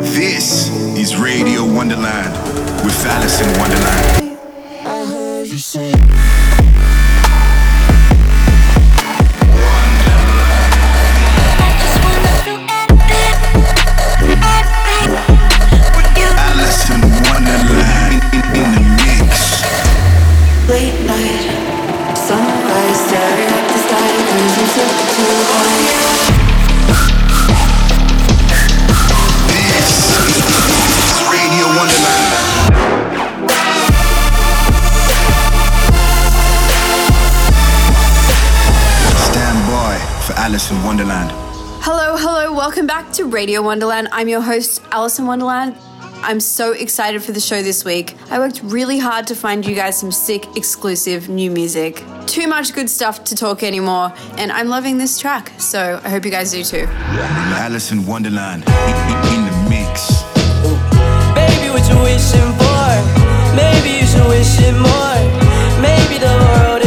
This is Radio Wonderland with Alison Wonderland. Back to Radio Wonderland. I'm your host, Alison Wonderland. I'm so excited for the show this week. I worked really hard to find you guys some sick, exclusive new music. Too much good stuff to talk anymore, and I'm loving this track, so I hope you guys do too. Alison Wonderland in, in the mix. Baby, what you wishing for? Maybe you should wish it more. Maybe the world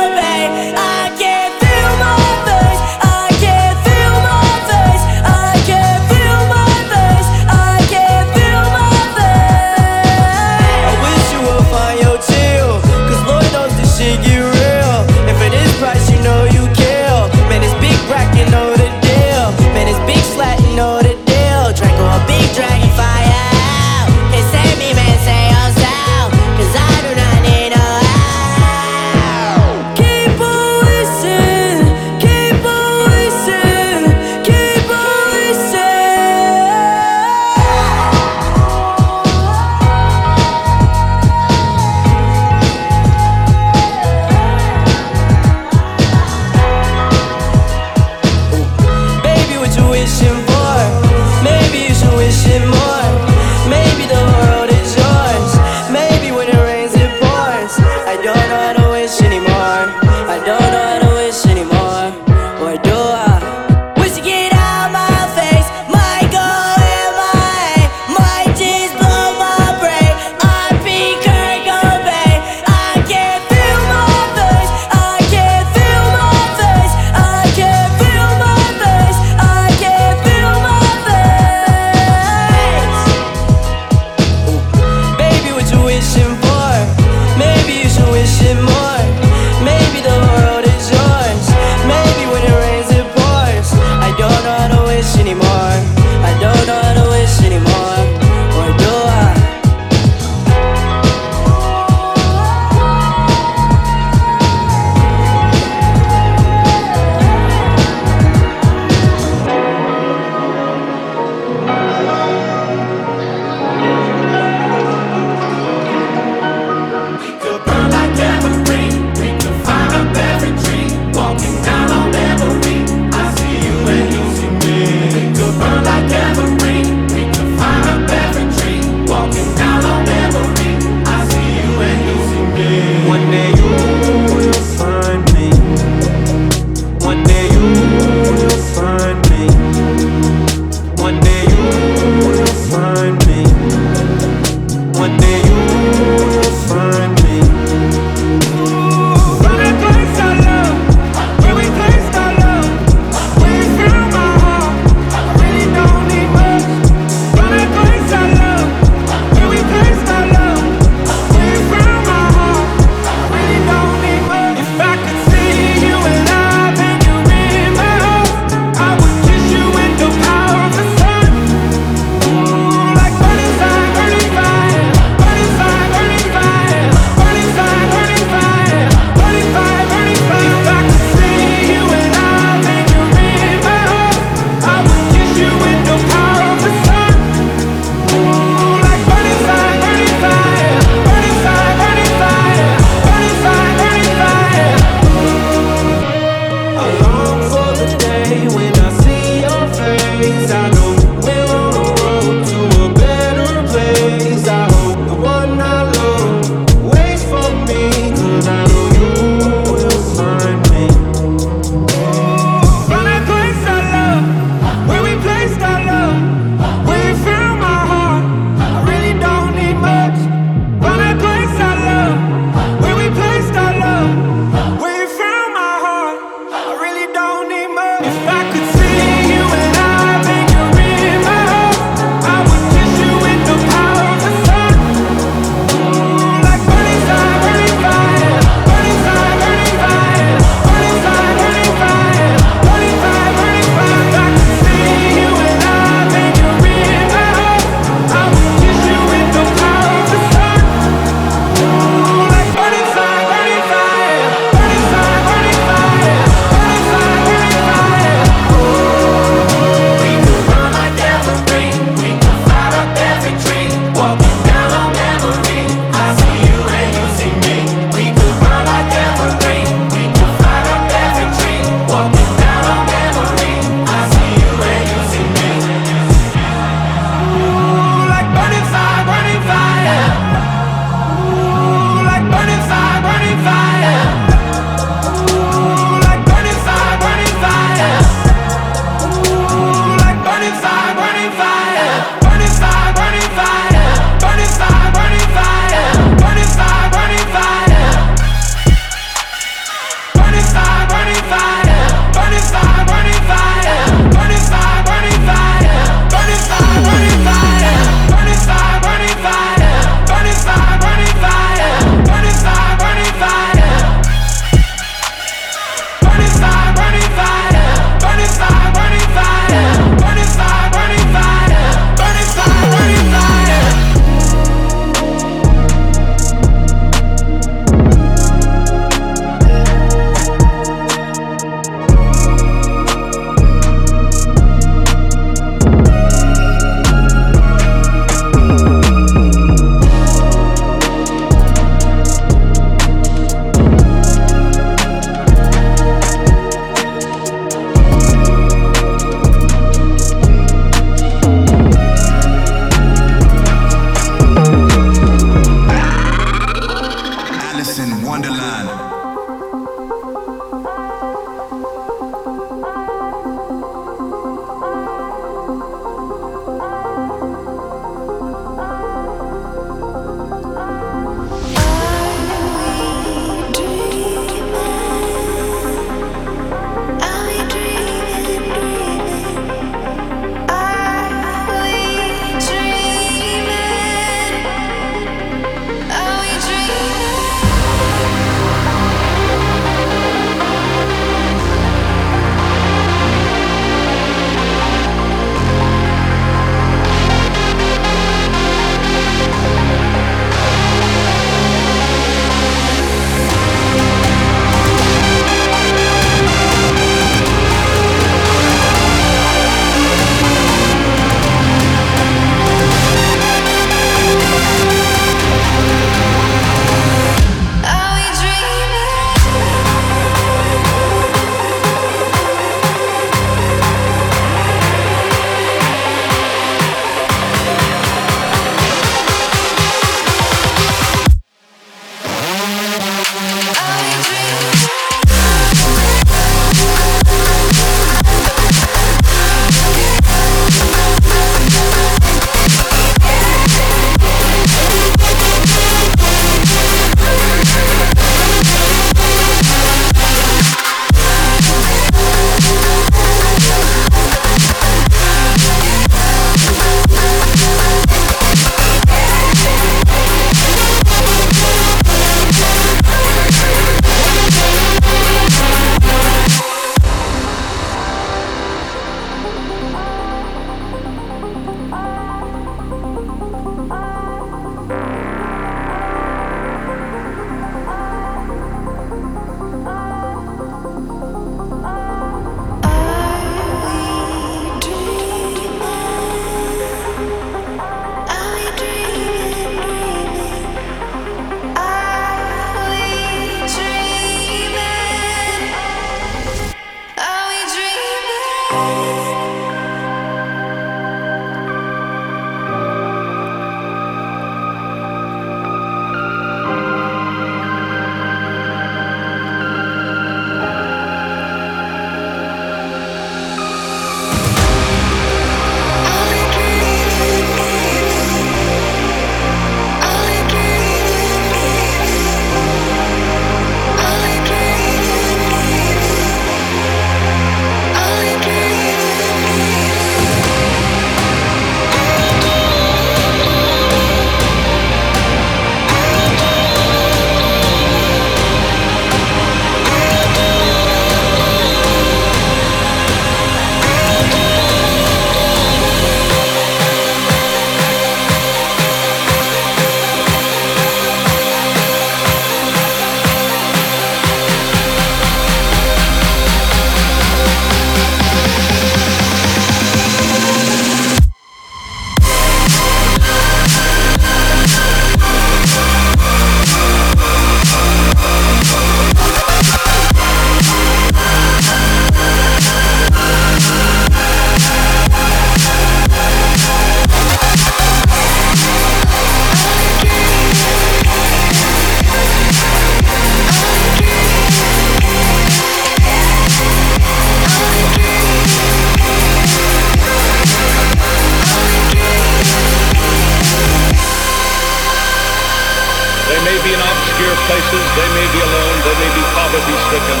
places they may be alone, they may be poverty stricken,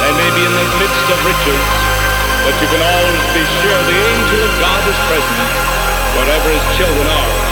they may be in the midst of riches, but you can always be sure the angel of God is present wherever his children are.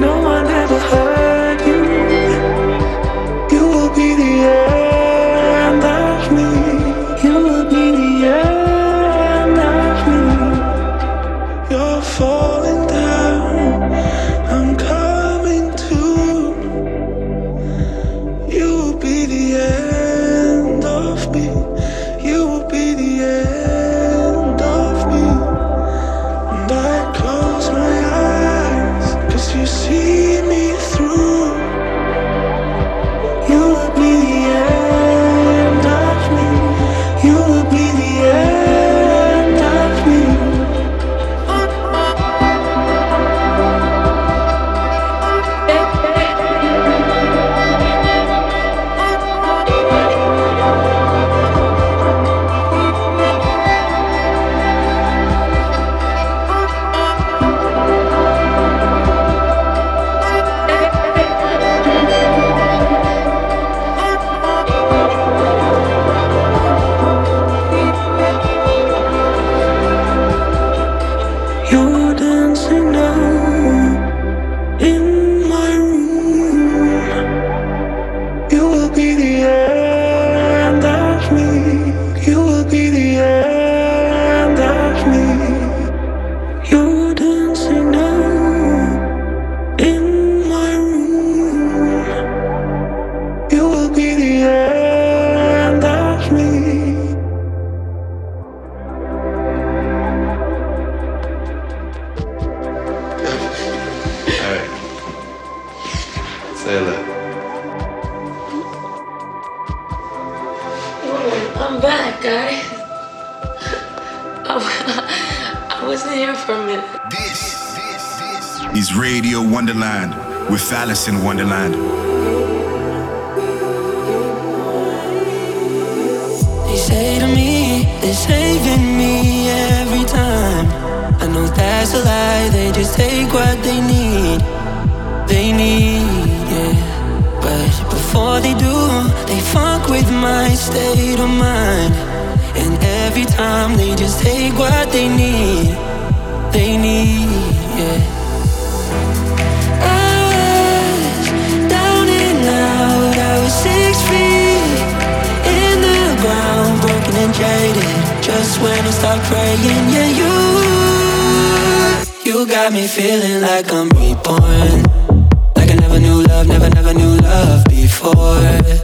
no one ever I'm back, guys. I, I wasn't here for a minute. This, this, this is Radio Wonderland with Alison Wonderland. They say to me, they're saving me every time. I know that's a lie, they just take what they need. They need, yeah. But before they do, funk with my state of mind. And every time they just take what they need, they need, yeah. Just when I start praying, yeah, you You got me feeling like I'm reborn Like I never knew love, never, never knew love before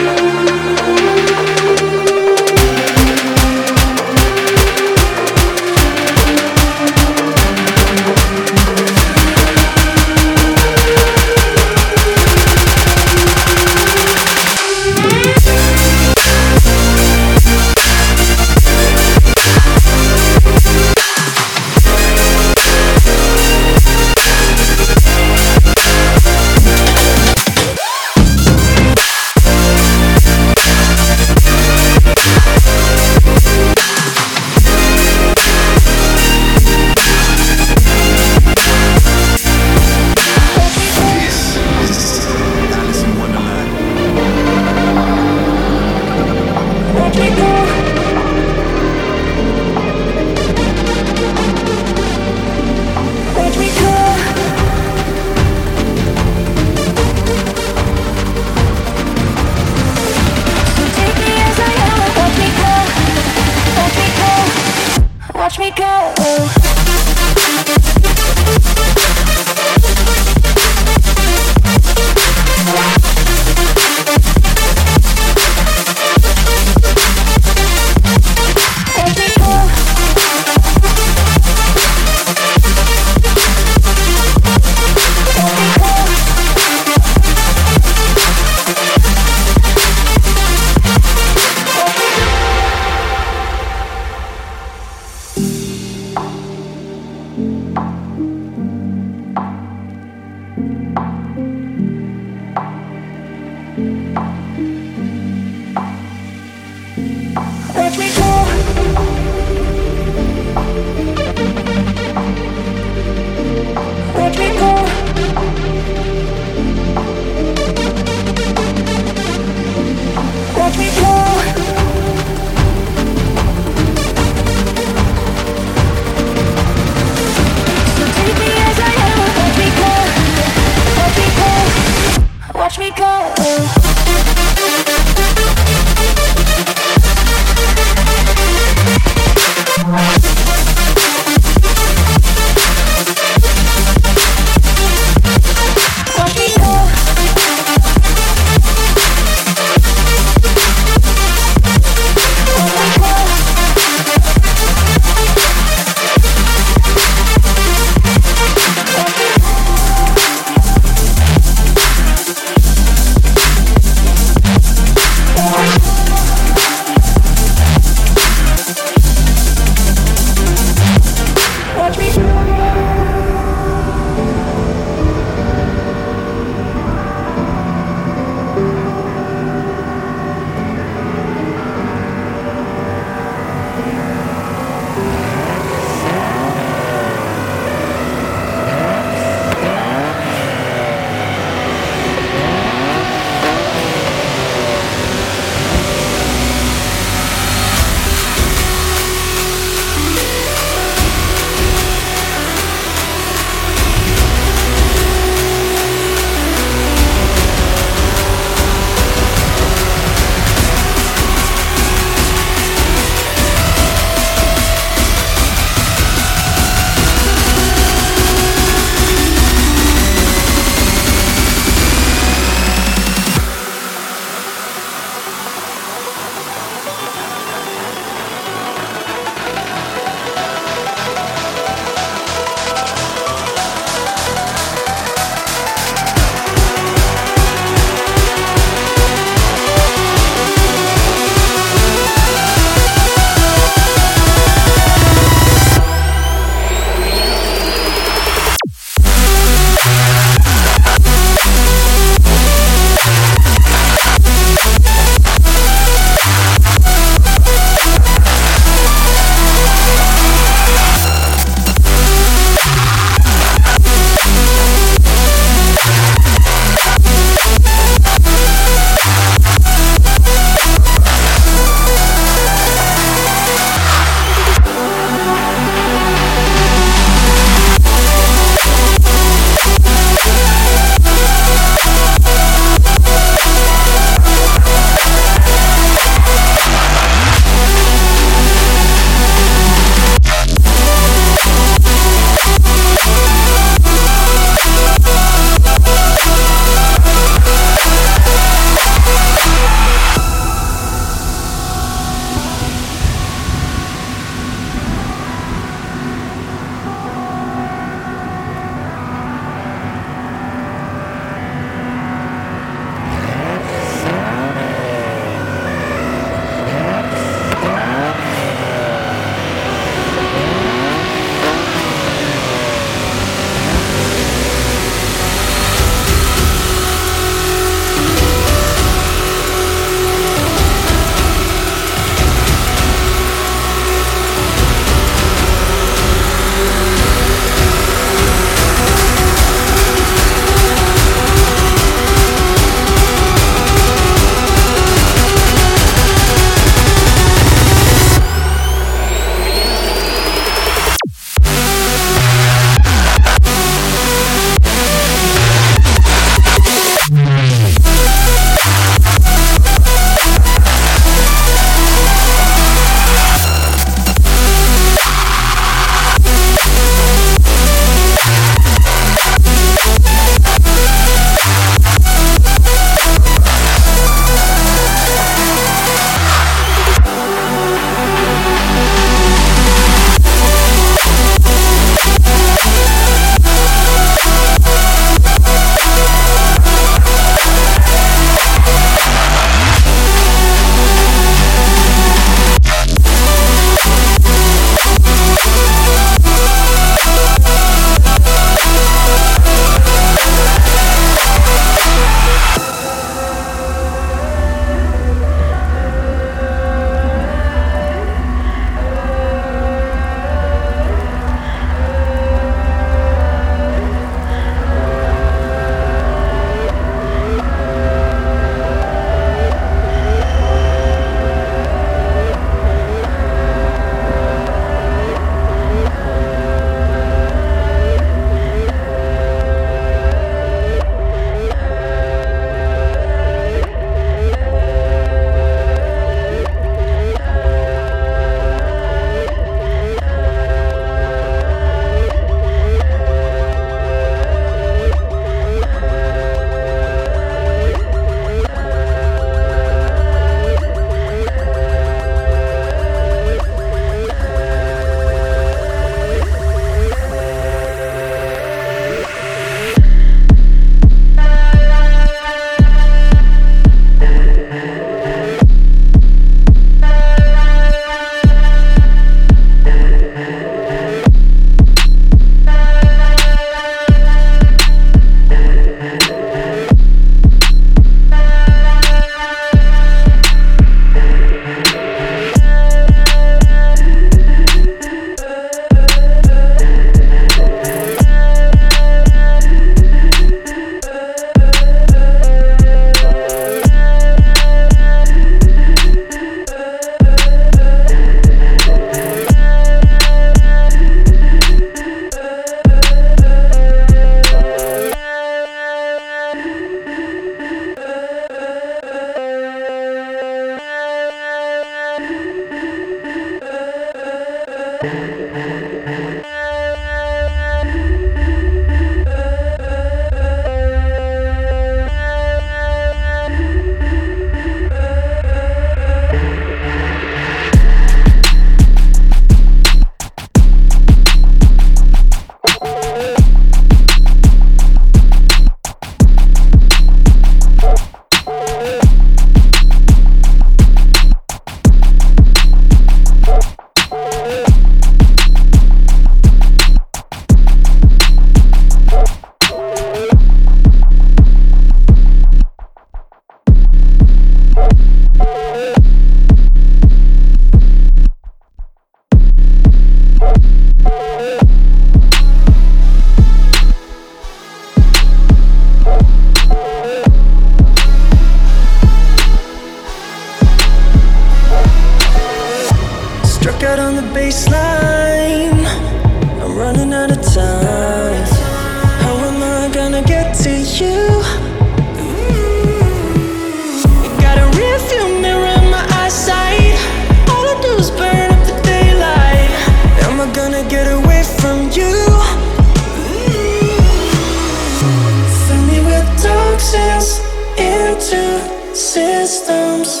systems.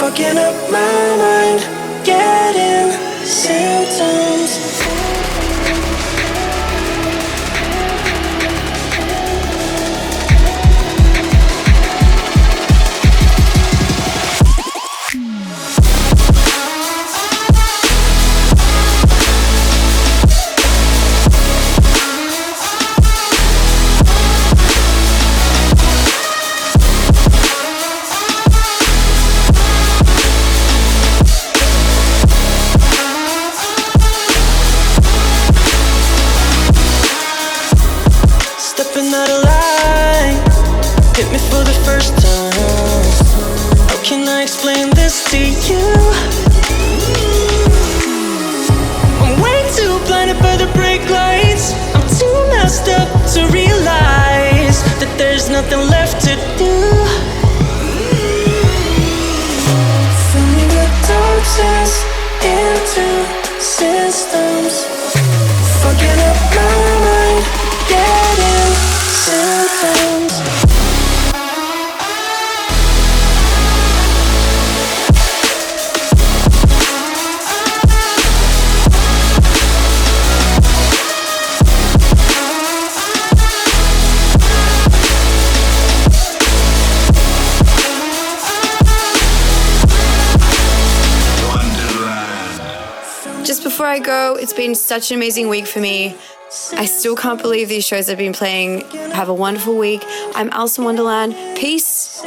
Fucking up my mind, getting symptoms. Such an amazing week for me. I still can't believe these shows I've been playing. Have a wonderful week. I'm Alison Wonderland. Peace.